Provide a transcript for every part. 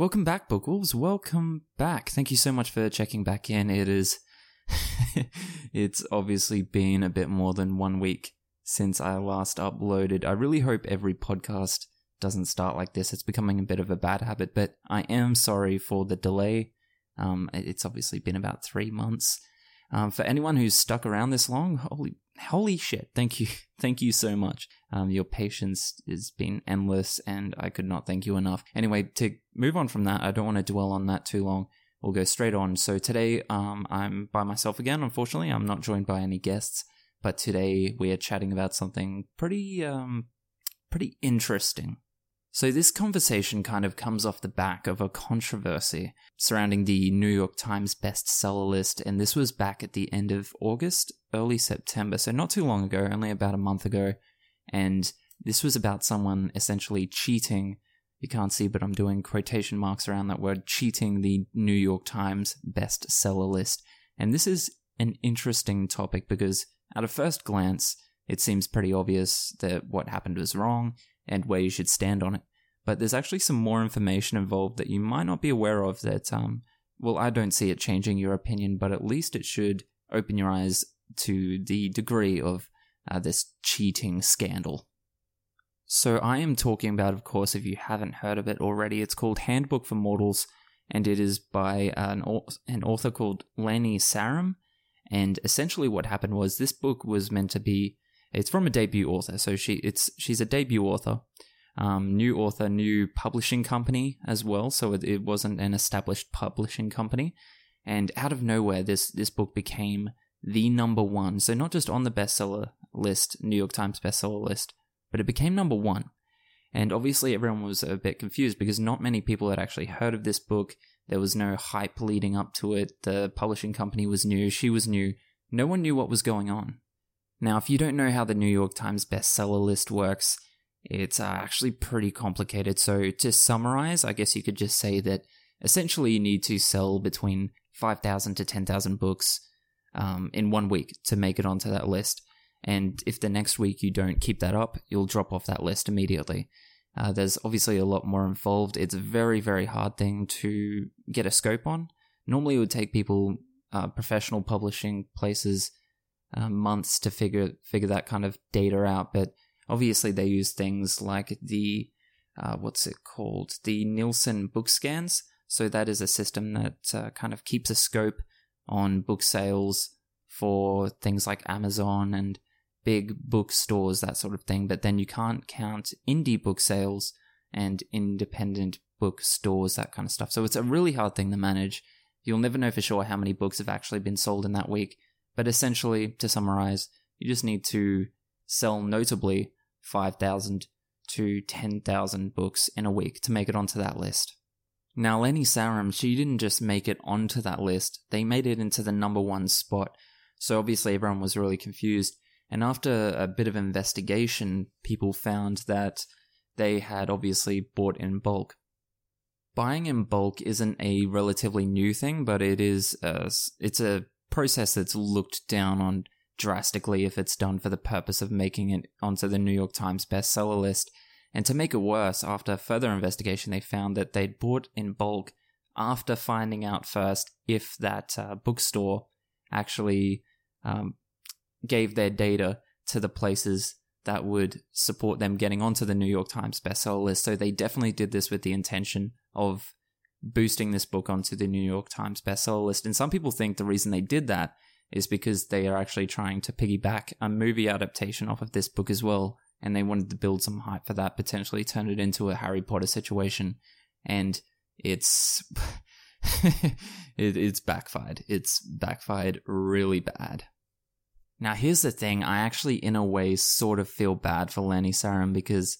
Welcome back, Book Wolves. Welcome back. Thank you so much for checking back in. It is, it's obviously been a bit more than one week since I last uploaded. I really hope every podcast doesn't start like this. It's becoming a bit of a bad habit, but I am sorry for the delay. Um, it's obviously been about three months. Um, for anyone who's stuck around this long, holy holy shit! Thank you, thank you so much. Um, your patience has been endless, and I could not thank you enough. Anyway, to move on from that, I don't want to dwell on that too long. We'll go straight on. So today, um, I'm by myself again. Unfortunately, I'm not joined by any guests, but today we are chatting about something pretty, um, pretty interesting. So this conversation kind of comes off the back of a controversy surrounding the New York Times bestseller list, and this was back at the end of August, early September, so not too long ago, only about a month ago. And this was about someone essentially cheating. You can't see, but I'm doing quotation marks around that word cheating the New York Times bestseller list. And this is an interesting topic because at a first glance, it seems pretty obvious that what happened was wrong and where you should stand on it. But there's actually some more information involved that you might not be aware of that, um, well, I don't see it changing your opinion, but at least it should open your eyes to the degree of uh, this cheating scandal. So, I am talking about, of course, if you haven't heard of it already, it's called Handbook for Mortals, and it is by an, an author called Lani Sarem. And essentially, what happened was this book was meant to be. It's from a debut author, so she it's she's a debut author, um, new author, new publishing company as well. So it, it wasn't an established publishing company, and out of nowhere, this this book became the number one. So not just on the bestseller list, New York Times bestseller list, but it became number one. And obviously, everyone was a bit confused because not many people had actually heard of this book. There was no hype leading up to it. The publishing company was new. She was new. No one knew what was going on. Now, if you don't know how the New York Times bestseller list works, it's uh, actually pretty complicated. So, to summarize, I guess you could just say that essentially you need to sell between 5,000 to 10,000 books um, in one week to make it onto that list. And if the next week you don't keep that up, you'll drop off that list immediately. Uh, there's obviously a lot more involved. It's a very, very hard thing to get a scope on. Normally, it would take people, uh, professional publishing places, uh, months to figure figure that kind of data out. But obviously, they use things like the uh, what's it called, the Nielsen book scans. So that is a system that uh, kind of keeps a scope on book sales for things like Amazon and big bookstores, that sort of thing. But then you can't count indie book sales and independent bookstores, that kind of stuff. So it's a really hard thing to manage. You'll never know for sure how many books have actually been sold in that week. But essentially, to summarize, you just need to sell notably 5,000 to 10,000 books in a week to make it onto that list. Now, Lenny Sarem, she didn't just make it onto that list, they made it into the number one spot. So obviously, everyone was really confused. And after a bit of investigation, people found that they had obviously bought in bulk. Buying in bulk isn't a relatively new thing, but it is a, it's a process that's looked down on drastically if it's done for the purpose of making it onto the New York Times bestseller list. And to make it worse, after further investigation, they found that they'd bought in bulk after finding out first if that uh, bookstore actually um, gave their data to the places that would support them getting onto the New York Times bestseller list. So they definitely did this with the intention of boosting this book onto the New York Times bestseller list. And some people think the reason they did that is because they are actually trying to piggyback a movie adaptation off of this book as well and they wanted to build some hype for that, potentially turn it into a Harry Potter situation, and it's it, it's backfired. It's backfired really bad. Now, here's the thing: I actually, in a way, sort of feel bad for Lani Sarem because,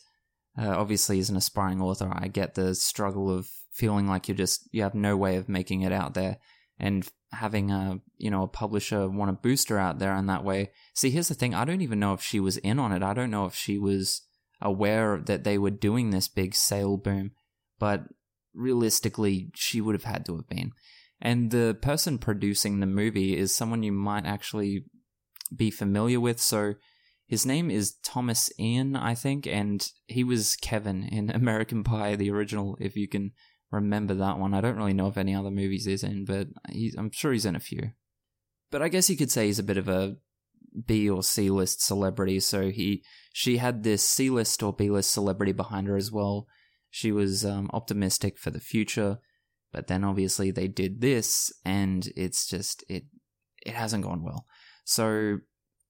uh, obviously, as an aspiring author, I get the struggle of feeling like you just you have no way of making it out there, and having a you know a publisher want to boost her out there in that way. See, here's the thing: I don't even know if she was in on it. I don't know if she was aware that they were doing this big sale boom, but realistically, she would have had to have been. And the person producing the movie is someone you might actually be familiar with. So his name is Thomas Ian, I think, and he was Kevin in American Pie, the original, if you can remember that one. I don't really know if any other movies he's in, but he's, I'm sure he's in a few. But I guess you could say he's a bit of a B or C list celebrity. So he she had this C list or B list celebrity behind her as well. She was um, optimistic for the future, but then obviously they did this, and it's just it it hasn't gone well. So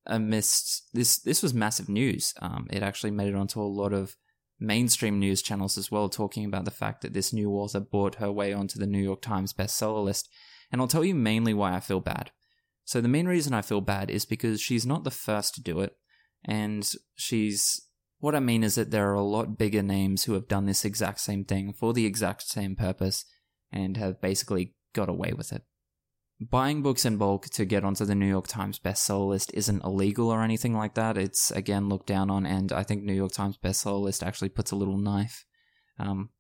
amidst this this was massive news. Um, it actually made it onto a lot of mainstream news channels as well, talking about the fact that this new author bought her way onto the New York Times bestseller list. And I'll tell you mainly why I feel bad. So the main reason I feel bad is because she's not the first to do it, and she's what I mean is that there are a lot bigger names who have done this exact same thing for the exact same purpose and have basically got away with it. Buying books in bulk to get onto the New York Times bestseller list isn't illegal or anything like that. It's again looked down on, and I think New York Times bestseller list actually puts a little knife um,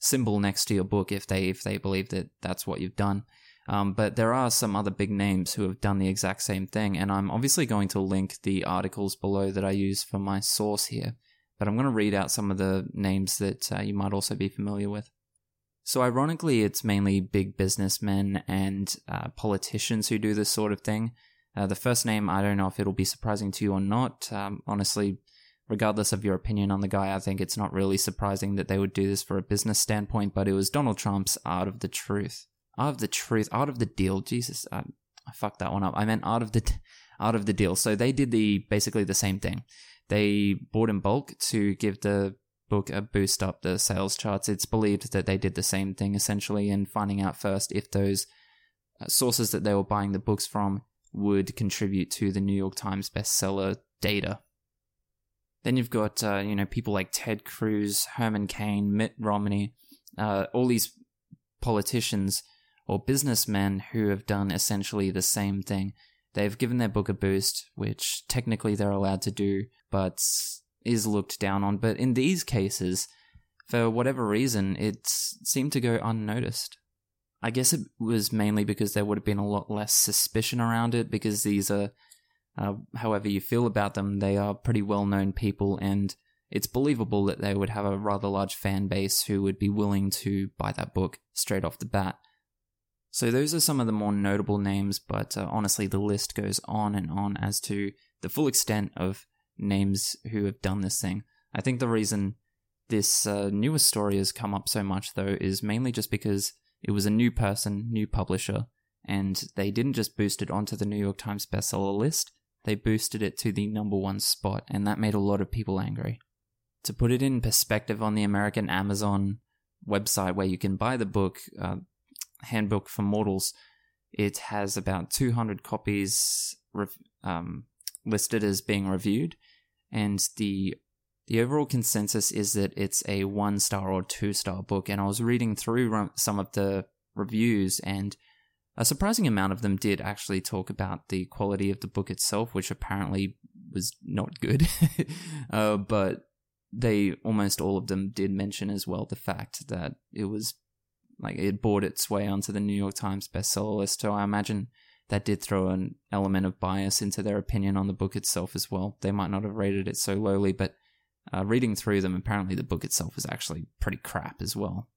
symbol next to your book if they if they believe that that's what you've done. Um, but there are some other big names who have done the exact same thing, and I'm obviously going to link the articles below that I use for my source here. But I'm going to read out some of the names that uh, you might also be familiar with. So, ironically, it's mainly big businessmen and uh, politicians who do this sort of thing. Uh, the first name, I don't know if it'll be surprising to you or not. Um, honestly, regardless of your opinion on the guy, I think it's not really surprising that they would do this for a business standpoint, but it was Donald Trump's Art of the Truth. Art of the Truth, Art of the Deal. Jesus, I, I fucked that one up. I meant Art of the Art of the Deal. So they did the basically the same thing. They bought in bulk to give the book a boost up the sales charts. It's believed that they did the same thing essentially in finding out first if those uh, sources that they were buying the books from would contribute to the New York Times bestseller data. Then you've got uh, you know people like Ted Cruz, Herman Cain, Mitt Romney, uh, all these politicians or businessmen who have done essentially the same thing. They've given their book a boost, which technically they're allowed to do, but is looked down on, but in these cases, for whatever reason, it seemed to go unnoticed. I guess it was mainly because there would have been a lot less suspicion around it because these are, uh, however you feel about them, they are pretty well known people and it's believable that they would have a rather large fan base who would be willing to buy that book straight off the bat. So those are some of the more notable names, but uh, honestly, the list goes on and on as to the full extent of names who have done this thing. I think the reason this uh, newest story has come up so much, though, is mainly just because it was a new person, new publisher, and they didn't just boost it onto the New York Times bestseller list, they boosted it to the number one spot, and that made a lot of people angry. To put it in perspective on the American Amazon website where you can buy the book, uh, Handbook for Mortals, it has about 200 copies um, listed as being reviewed, and the the overall consensus is that it's a one star or two star book. And I was reading through some of the reviews, and a surprising amount of them did actually talk about the quality of the book itself, which apparently was not good. uh, but they almost all of them did mention as well the fact that it was like it bought its way onto the New York Times bestseller list. So I imagine that did throw an element of bias into their opinion on the book itself as well. They might not have rated it so lowly, but uh, reading through them, apparently the book itself is actually pretty crap as well.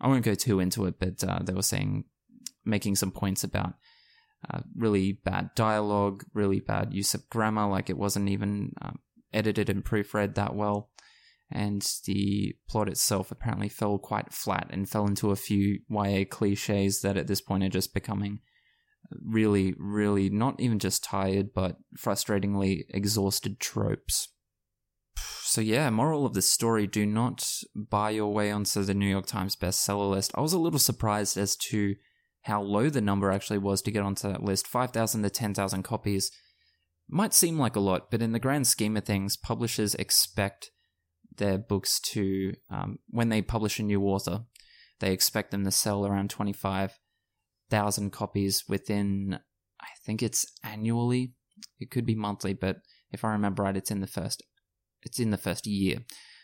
I won't go too into it, but uh, they were saying, making some points about uh, really bad dialogue, really bad use of grammar, like it wasn't even um, edited and proofread that well. And the plot itself apparently fell quite flat and fell into a few YA cliches that at this point are just becoming really, really not even just tired, but frustratingly exhausted tropes. So, yeah, moral of the story do not buy your way onto the New York Times bestseller list. I was a little surprised as to how low the number actually was to get onto that list 5,000 to 10,000 copies. Might seem like a lot, but in the grand scheme of things, publishers expect their books to, um, when they publish a new author, they expect them to sell around 25 thousand copies within I think it's annually. It could be monthly, but if I remember right, it's in the first it's in the first year.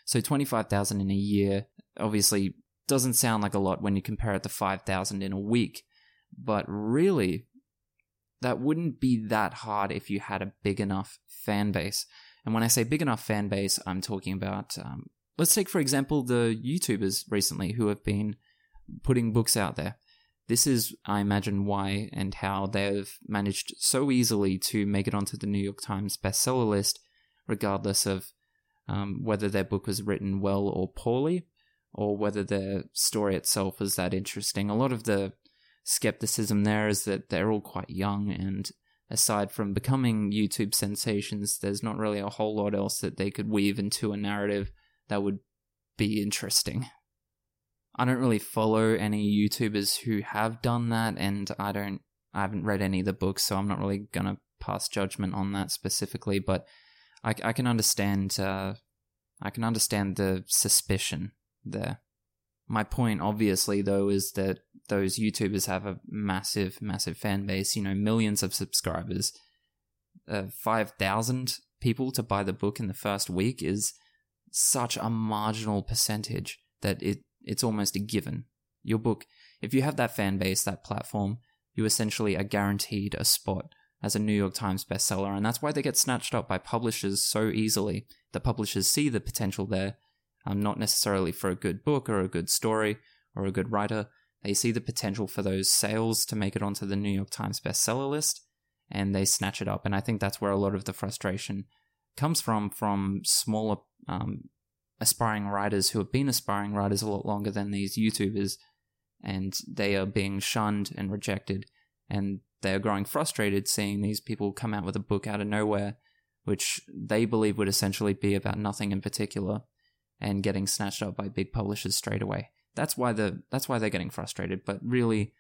So twenty five thousand in a year obviously doesn't sound like a lot when you compare it to five thousand in a week, but really that wouldn't be that hard if you had a big enough fan base. And when I say big enough fan base, I'm talking about um, let's take for example the YouTubers recently who have been putting books out there. This is, I imagine, why and how they've managed so easily to make it onto the New York Times bestseller list, regardless of um, whether their book was written well or poorly, or whether the story itself is that interesting. A lot of the skepticism there is that they're all quite young, and aside from becoming YouTube sensations, there's not really a whole lot else that they could weave into a narrative that would be interesting. I don't really follow any YouTubers who have done that, and I don't, I haven't read any of the books, so I'm not really gonna pass judgment on that specifically. But I, I can understand, uh, I can understand the suspicion there. My point, obviously, though, is that those YouTubers have a massive, massive fan base. You know, millions of subscribers. Uh, Five thousand people to buy the book in the first week is such a marginal percentage that it it's almost a given. Your book, if you have that fan base, that platform, you essentially are guaranteed a spot as a New York Times bestseller, and that's why they get snatched up by publishers so easily. The publishers see the potential there, um, not necessarily for a good book or a good story or a good writer. They see the potential for those sales to make it onto the New York Times bestseller list, and they snatch it up. And I think that's where a lot of the frustration comes from from smaller um, aspiring writers who have been aspiring writers a lot longer than these YouTubers, and they are being shunned and rejected, and they are growing frustrated seeing these people come out with a book out of nowhere, which they believe would essentially be about nothing in particular, and getting snatched up by big publishers straight away. That's why the that's why they're getting frustrated. But really,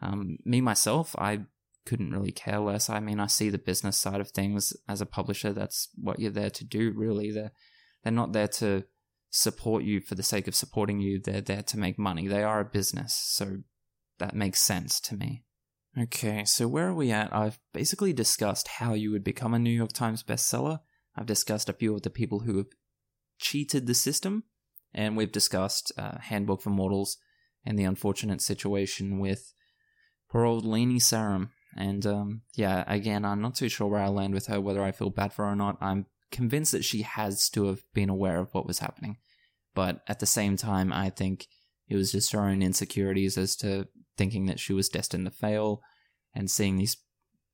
um, me myself, I couldn't really care less. I mean, I see the business side of things as a publisher. That's what you're there to do. Really, they're they're not there to support you for the sake of supporting you. They're there to make money. They are a business, so that makes sense to me. Okay, so where are we at? I've basically discussed how you would become a New York Times bestseller. I've discussed a few of the people who have cheated the system, and we've discussed uh, Handbook for Mortals and the unfortunate situation with poor old Lani Sarem. And um, yeah, again, I'm not too sure where I land with her, whether I feel bad for her or not. I'm convinced that she has to have been aware of what was happening. But at the same time, I think it was just her own insecurities as to thinking that she was destined to fail and seeing these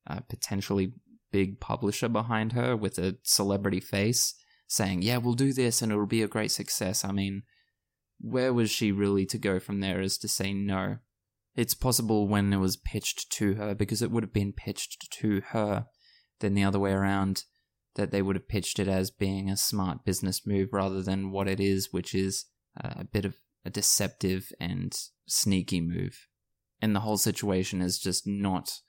uh, potentially big publisher behind her with a celebrity face saying, Yeah, we'll do this and it'll be a great success. I mean, where was she really to go from there as to say no? It's possible when it was pitched to her, because it would have been pitched to her, then the other way around that they would have pitched it as being a smart business move rather than what it is, which is uh, a bit of a deceptive and sneaky move. And the whole situation is just not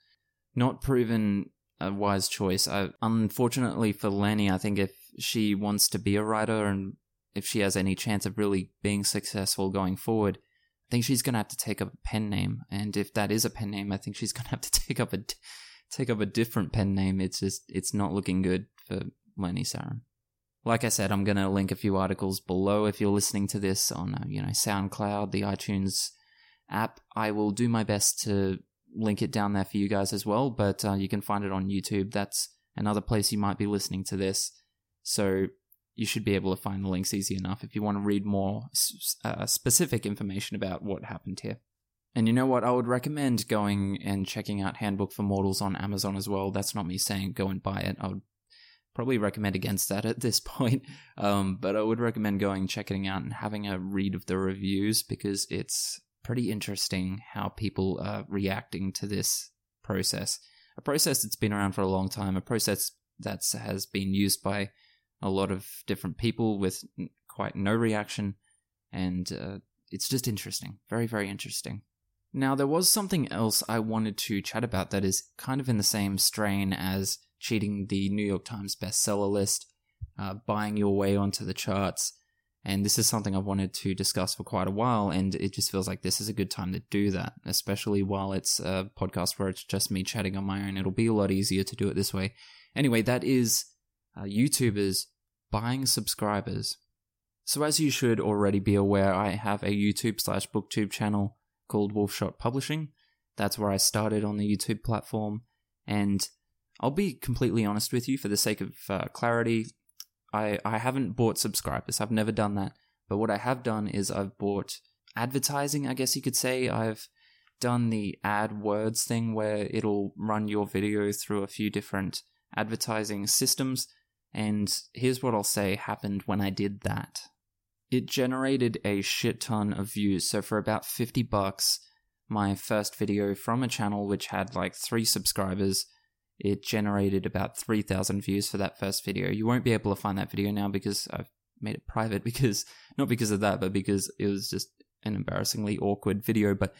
not proven a wise choice. I, unfortunately for Lenny, I think if she wants to be a writer and if she has any chance of really being successful going forward, I think she's going to have to take up a pen name. And if that is a pen name, I think she's going to have to take up a take up a different pen name. It's just it's not looking good for Lenny. Like I said, I'm going to link a few articles below if you're listening to this on, uh, you know, SoundCloud, the iTunes app. I will do my best to link it down there for you guys as well, but uh, you can find it on YouTube. That's another place you might be listening to this. So you should be able to find the links easy enough if you want to read more uh, specific information about what happened here. And you know what? I would recommend going and checking out Handbook for Mortals on Amazon as well. That's not me saying go and buy it. I would probably recommend against that at this point. Um, but I would recommend going, checking out, and having a read of the reviews because it's pretty interesting how people are reacting to this process. A process that's been around for a long time, a process that has been used by a lot of different people with quite no reaction, and uh, it's just interesting. Very, very interesting. Now, there was something else I wanted to chat about that is kind of in the same strain as cheating the New York Times bestseller list, uh, buying your way onto the charts. And this is something I've wanted to discuss for quite a while, and it just feels like this is a good time to do that, especially while it's a podcast where it's just me chatting on my own. It'll be a lot easier to do it this way. Anyway, that is uh, YouTubers buying subscribers. So, as you should already be aware, I have a YouTube slash booktube channel called Wolfshot Publishing. That's where I started on the YouTube platform, and I'll be completely honest with you for the sake of uh, clarity. I, I haven't bought subscribers. I've never done that. But what I have done is I've bought advertising, I guess you could say. I've done the AdWords thing where it'll run your video through a few different advertising systems. And here's what I'll say happened when I did that. It generated a shit ton of views. So for about 50 bucks, my first video from a channel which had like three subscribers, it generated about 3,000 views for that first video. You won't be able to find that video now because I've made it private because, not because of that, but because it was just an embarrassingly awkward video. But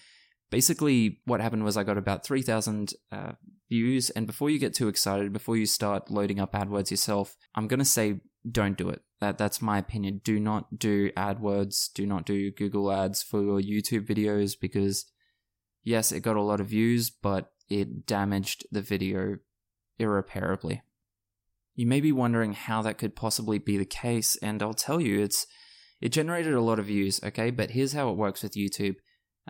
basically, what happened was I got about 3,000 uh, views. And before you get too excited, before you start loading up AdWords yourself, I'm going to say don't do it. That that's my opinion. Do not do AdWords. Do not do Google Ads for your YouTube videos because yes, it got a lot of views, but it damaged the video irreparably. You may be wondering how that could possibly be the case, and I'll tell you, it's it generated a lot of views, okay? But here's how it works with YouTube.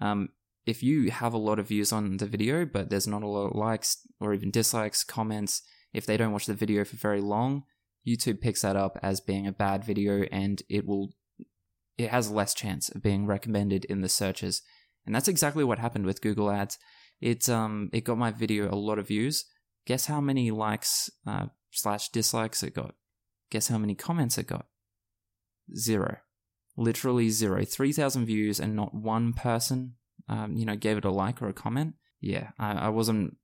Um, if you have a lot of views on the video, but there's not a lot of likes or even dislikes, comments, if they don't watch the video for very long, YouTube picks that up as being a bad video and it will it has less chance of being recommended in the searches. And that's exactly what happened with Google Ads. It um it got my video a lot of views. Guess how many likes uh, slash dislikes it got? Guess how many comments it got? Zero. Literally zero. Three thousand views and not one person, um, you know, gave it a like or a comment. Yeah, I, I wasn't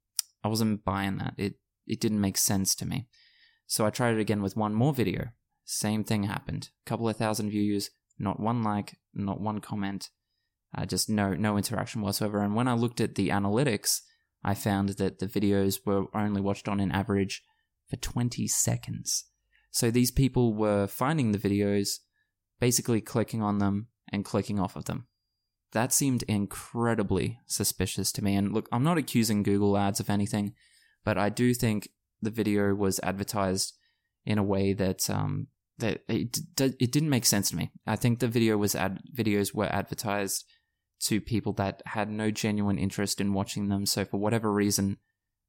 I wasn't buying that. It it didn't make sense to me. So I tried it again with one more video. Same thing happened. Couple of thousand views, not one like, not one comment, uh, just no no interaction whatsoever. And when I looked at the analytics, I found that the videos were only watched on an average for 20 seconds. So these people were finding the videos, basically clicking on them and clicking off of them. That seemed incredibly suspicious to me. And look, I'm not accusing Google Ads of anything, but I do think the video was advertised in a way that um, that it, it didn't make sense to me. I think the video was ad videos were advertised to people that had no genuine interest in watching them. So for whatever reason,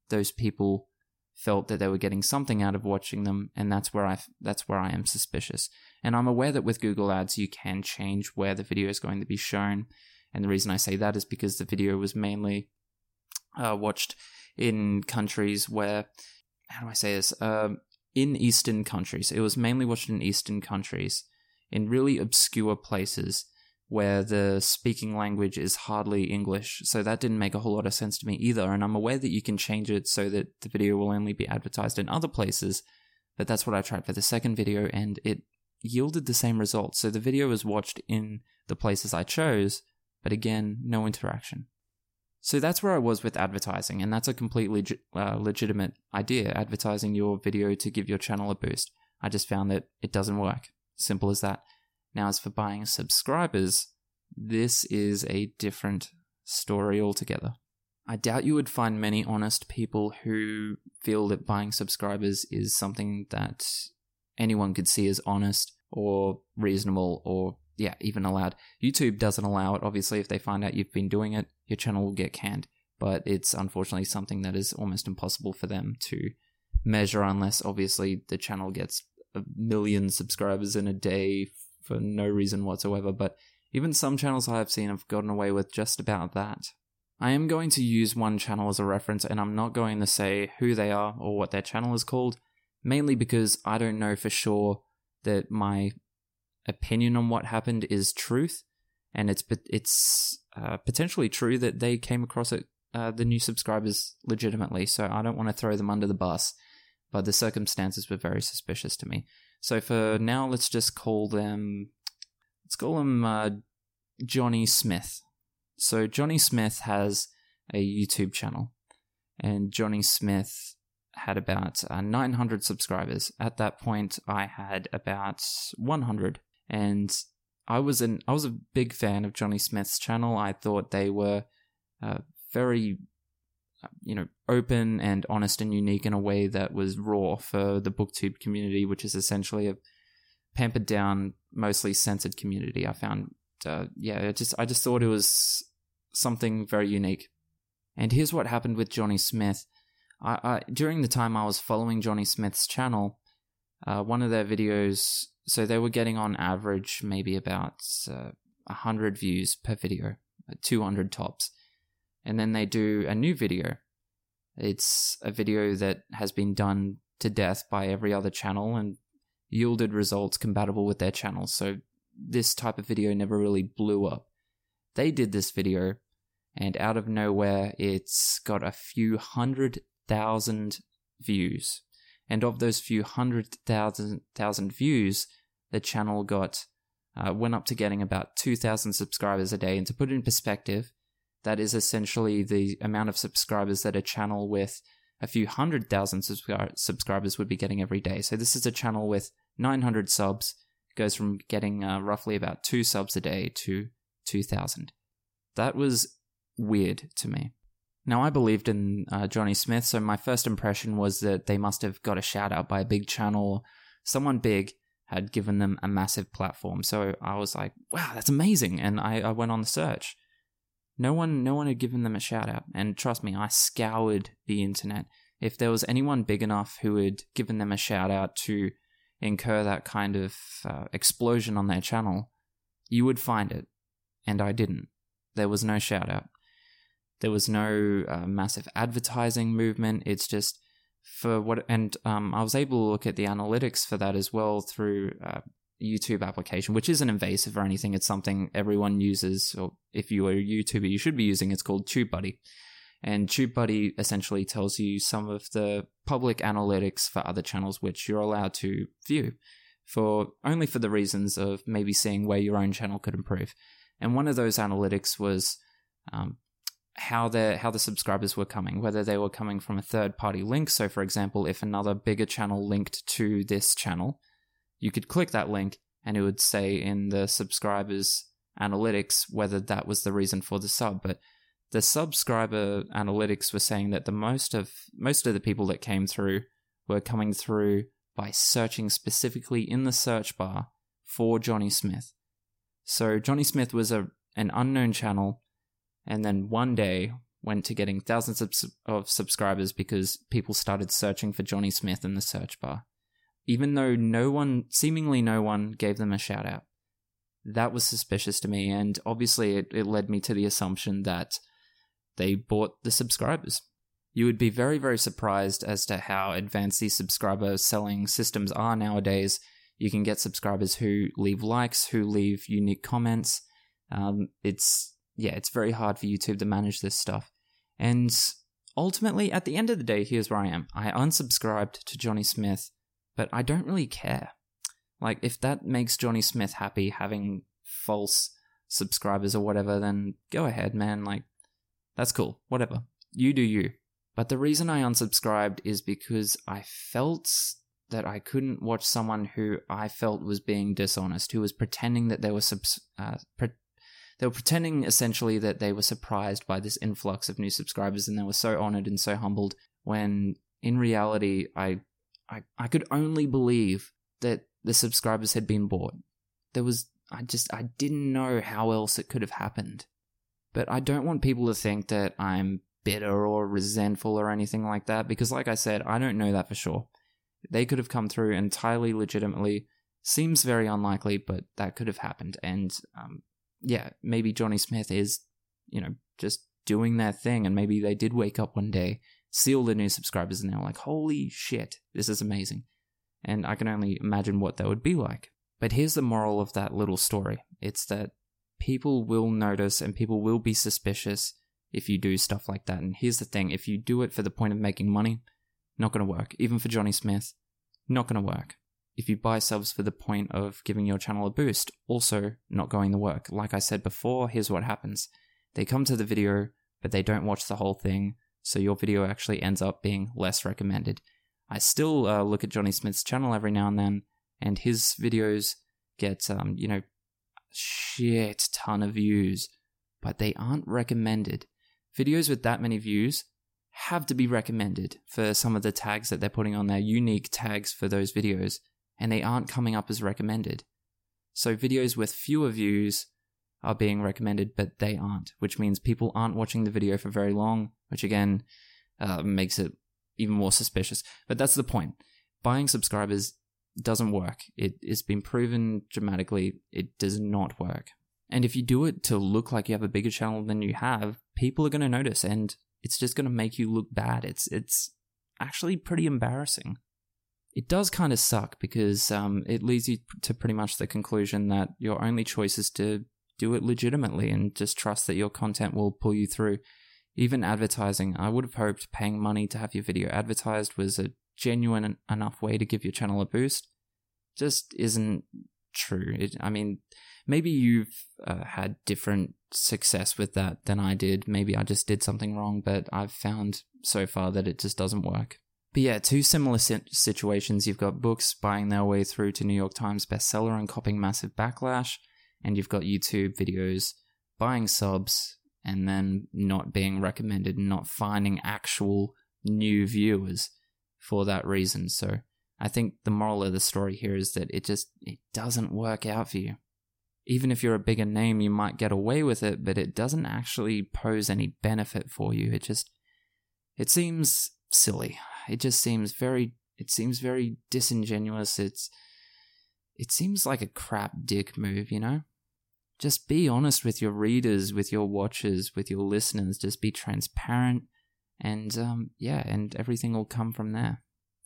those people felt that they were getting something out of watching them, and that's where I that's where I am suspicious. And I'm aware that with Google Ads, you can change where the video is going to be shown. And the reason I say that is because the video was mainly uh, watched in countries where how do I say this? Um, in Eastern countries, it was mainly watched in Eastern countries, in really obscure places where the speaking language is hardly English. So that didn't make a whole lot of sense to me either. And I'm aware that you can change it so that the video will only be advertised in other places. But that's what I tried for the second video, and it yielded the same results. So the video was watched in the places I chose, but again, no interaction. So that's where I was with advertising, and that's a completely uh, legitimate idea advertising your video to give your channel a boost. I just found that it doesn't work. Simple as that. Now, as for buying subscribers, this is a different story altogether. I doubt you would find many honest people who feel that buying subscribers is something that anyone could see as honest or reasonable or yeah, even allowed. YouTube doesn't allow it. Obviously, if they find out you've been doing it, your channel will get canned. But it's unfortunately something that is almost impossible for them to measure unless obviously the channel gets a million subscribers in a day for no reason whatsoever. But even some channels I've seen have gotten away with just about that. I am going to use one channel as a reference and I'm not going to say who they are or what their channel is called, mainly because I don't know for sure that my opinion on what happened is truth, and it's it's uh, potentially true that they came across it uh, the new subscribers legitimately. So I don't want to throw them under the bus, but the circumstances were very suspicious to me. So for now, let's just call them let's call him uh, Johnny Smith. So Johnny Smith has a YouTube channel, and Johnny Smith had about uh, 900 subscribers. At that point, I had about 100 and I was an I was a big fan of Johnny Smith's channel. I thought they were uh, very, you know, open and honest and unique in a way that was raw for the booktube community, which is essentially a pampered down, mostly censored community. I found, uh, yeah, it just I just thought it was something very unique. And here's what happened with Johnny Smith. I, I during the time I was following Johnny Smith's channel, uh, one of their videos so they were getting on average maybe about uh, 100 views per video, 200 tops. And then they do a new video. It's a video that has been done to death by every other channel and yielded results compatible with their channel. So this type of video never really blew up. They did this video, and out of nowhere, it's got a few hundred thousand views. And of those few hundred thousand thousand views, the channel got uh, went up to getting about two thousand subscribers a day. And to put it in perspective, that is essentially the amount of subscribers that a channel with a few hundred thousand subscri- subscribers would be getting every day. So this is a channel with 900 subs, goes from getting uh, roughly about two subs a day to 2,000. That was weird to me. Now, I believed in uh, Johnny Smith, so my first impression was that they must have got a shout out by a big channel. Someone big had given them a massive platform. So I was like, wow, that's amazing. And I, I went on the search. No one, no one had given them a shout out. And trust me, I scoured the internet. If there was anyone big enough who had given them a shout out to incur that kind of uh, explosion on their channel, you would find it. And I didn't. There was no shout out. There was no uh, massive advertising movement. It's just for what, and um, I was able to look at the analytics for that as well through uh, YouTube application, which isn't invasive or anything. It's something everyone uses, or if you are a YouTuber, you should be using. It's called TubeBuddy. And TubeBuddy essentially tells you some of the public analytics for other channels which you're allowed to view for only for the reasons of maybe seeing where your own channel could improve. And one of those analytics was um, how the how the subscribers were coming, whether they were coming from a third party link. So, for example, if another bigger channel linked to this channel, you could click that link and it would say in the subscribers analytics whether that was the reason for the sub. But the subscriber analytics were saying that the most of most of the people that came through were coming through by searching specifically in the search bar for Johnny Smith. So Johnny Smith was a an unknown channel and then one day went to getting thousands of, of subscribers because people started searching for Johnny Smith in the search bar even though no one, seemingly no one, gave them a shout out. That was suspicious to me, and obviously it, it led me to the assumption that they bought the subscribers. You would be very, very surprised as to how advanced these subscriber selling systems are nowadays. You can get subscribers who leave likes, who leave unique comments. Um, it's, yeah, it's very hard for YouTube to manage this stuff. And ultimately, at the end of the day, here's where I am. I unsubscribed to Johnny Smith but I don't really care. Like, if that makes Johnny Smith happy having false subscribers or whatever, then go ahead, man. Like, that's cool. Whatever. You do you. But the reason I unsubscribed is because I felt that I couldn't watch someone who I felt was being dishonest, who was pretending that they were subs- uh, pre- they were pretending essentially that they were surprised by this influx of new subscribers and they were so honored and so humbled when in reality I I, I could only believe that the subscribers had been bought. There was, I just, I didn't know how else it could have happened. But I don't want people to think that I'm bitter or resentful or anything like that, because like I said, I don't know that for sure. They could have come through entirely legitimately. Seems very unlikely, but that could have happened. And, um, yeah, maybe Johnny Smith is, you know, just doing their thing, and maybe they did wake up one day see all the new subscribers and they're like, holy shit, this is amazing. And I can only imagine what that would be like. But here's the moral of that little story it's that people will notice and people will be suspicious if you do stuff like that. And here's the thing if you do it for the point of making money, not going to work. Even for Johnny Smith, not going to work. If you buy subs for the point of giving your channel a boost, also not going to work. Like I said before, here's what happens they come to the video, but they don't watch the whole thing so your video actually ends up being less recommended. I still uh, look at Johnny Smith's channel every now and then, and his videos get, um, you know, shit ton of views, but they aren't recommended. Videos with that many views have to be recommended for some of the tags that they're putting on their unique tags for those videos, and they aren't coming up as recommended. So videos with fewer views are being recommended, but they aren't, which means people aren't watching the video for very long, which again uh, makes it even more suspicious. But that's the point. Buying subscribers doesn't work. It has been proven dramatically it does not work. And if you do it to look like you have a bigger channel than you have, people are going to notice and it's just going to make you look bad. It's it's actually pretty embarrassing. It does kind of suck because um, it leads you to pretty much the conclusion that your only choice is to do it legitimately and just trust that your content will pull you through. Even advertising, I would have hoped paying money to have your video advertised was a genuine enough way to give your channel a boost. Just isn't true. It, I mean, maybe you've uh, had different success with that than I did. Maybe I just did something wrong, but I've found so far that it just doesn't work. But yeah, two similar situations. You've got books buying their way through to New York Times bestseller and copying massive backlash, and you've got YouTube videos buying subs and then not being recommended and not finding actual new viewers for that reason. So I think the moral of the story here is that it just it doesn't work out for you. Even if you're a bigger name, you might get away with it, but it doesn't actually pose any benefit for you. It just it seems silly. It just seems very it seems very disingenuous. It's it seems like a crap dick move, you know? Just be honest with your readers, with your watchers, with your listeners. Just be transparent, and um, yeah, and everything will come from there.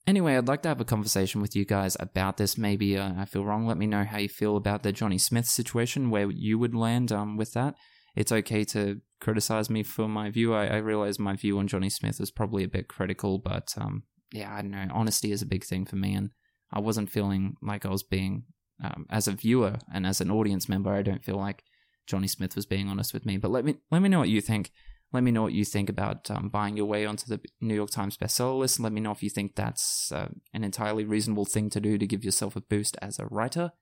Anyway, I'd like to have a conversation with you guys about this. Maybe uh, I feel wrong. Let me know how you feel about the Johnny Smith situation, where you would land um, with that. It's okay to criticize me for my view. I, I realize my view on Johnny Smith is probably a bit critical, but um, yeah, I don't know. Honesty is a big thing for me, and I wasn't feeling like I was being um, as a viewer and as an audience member, I don't feel like Johnny Smith was being honest with me. But let me let me know what you think. Let me know what you think about um, buying your way onto the New York Times bestseller list. Let me know if you think that's uh, an entirely reasonable thing to do to give yourself a boost as a writer.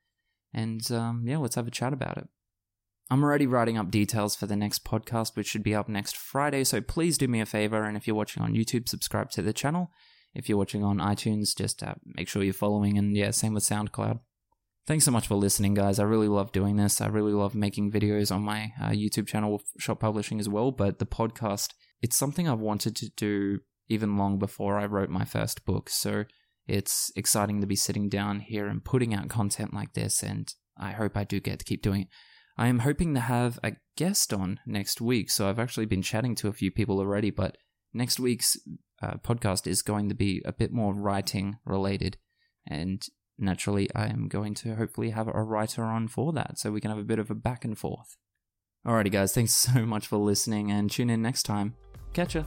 And um, yeah, let's have a chat about it. I'm already writing up details for the next podcast, which should be up next Friday. So please do me a favor, and if you're watching on YouTube, subscribe to the channel. If you're watching on iTunes, just uh, make sure you're following. And yeah, same with SoundCloud. Thanks so much for listening, guys. I really love doing this. I really love making videos on my uh, YouTube channel, Shop Publishing, as well. But the podcast, it's something I've wanted to do even long before I wrote my first book. So it's exciting to be sitting down here and putting out content like this. And I hope I do get to keep doing it. I am hoping to have a guest on next week. So I've actually been chatting to a few people already, but next week's uh, podcast is going to be a bit more writing related. And naturally, I am going to hopefully have a writer on for that so we can have a bit of a back and forth. Alrighty, guys, thanks so much for listening and tune in next time. Catch ya!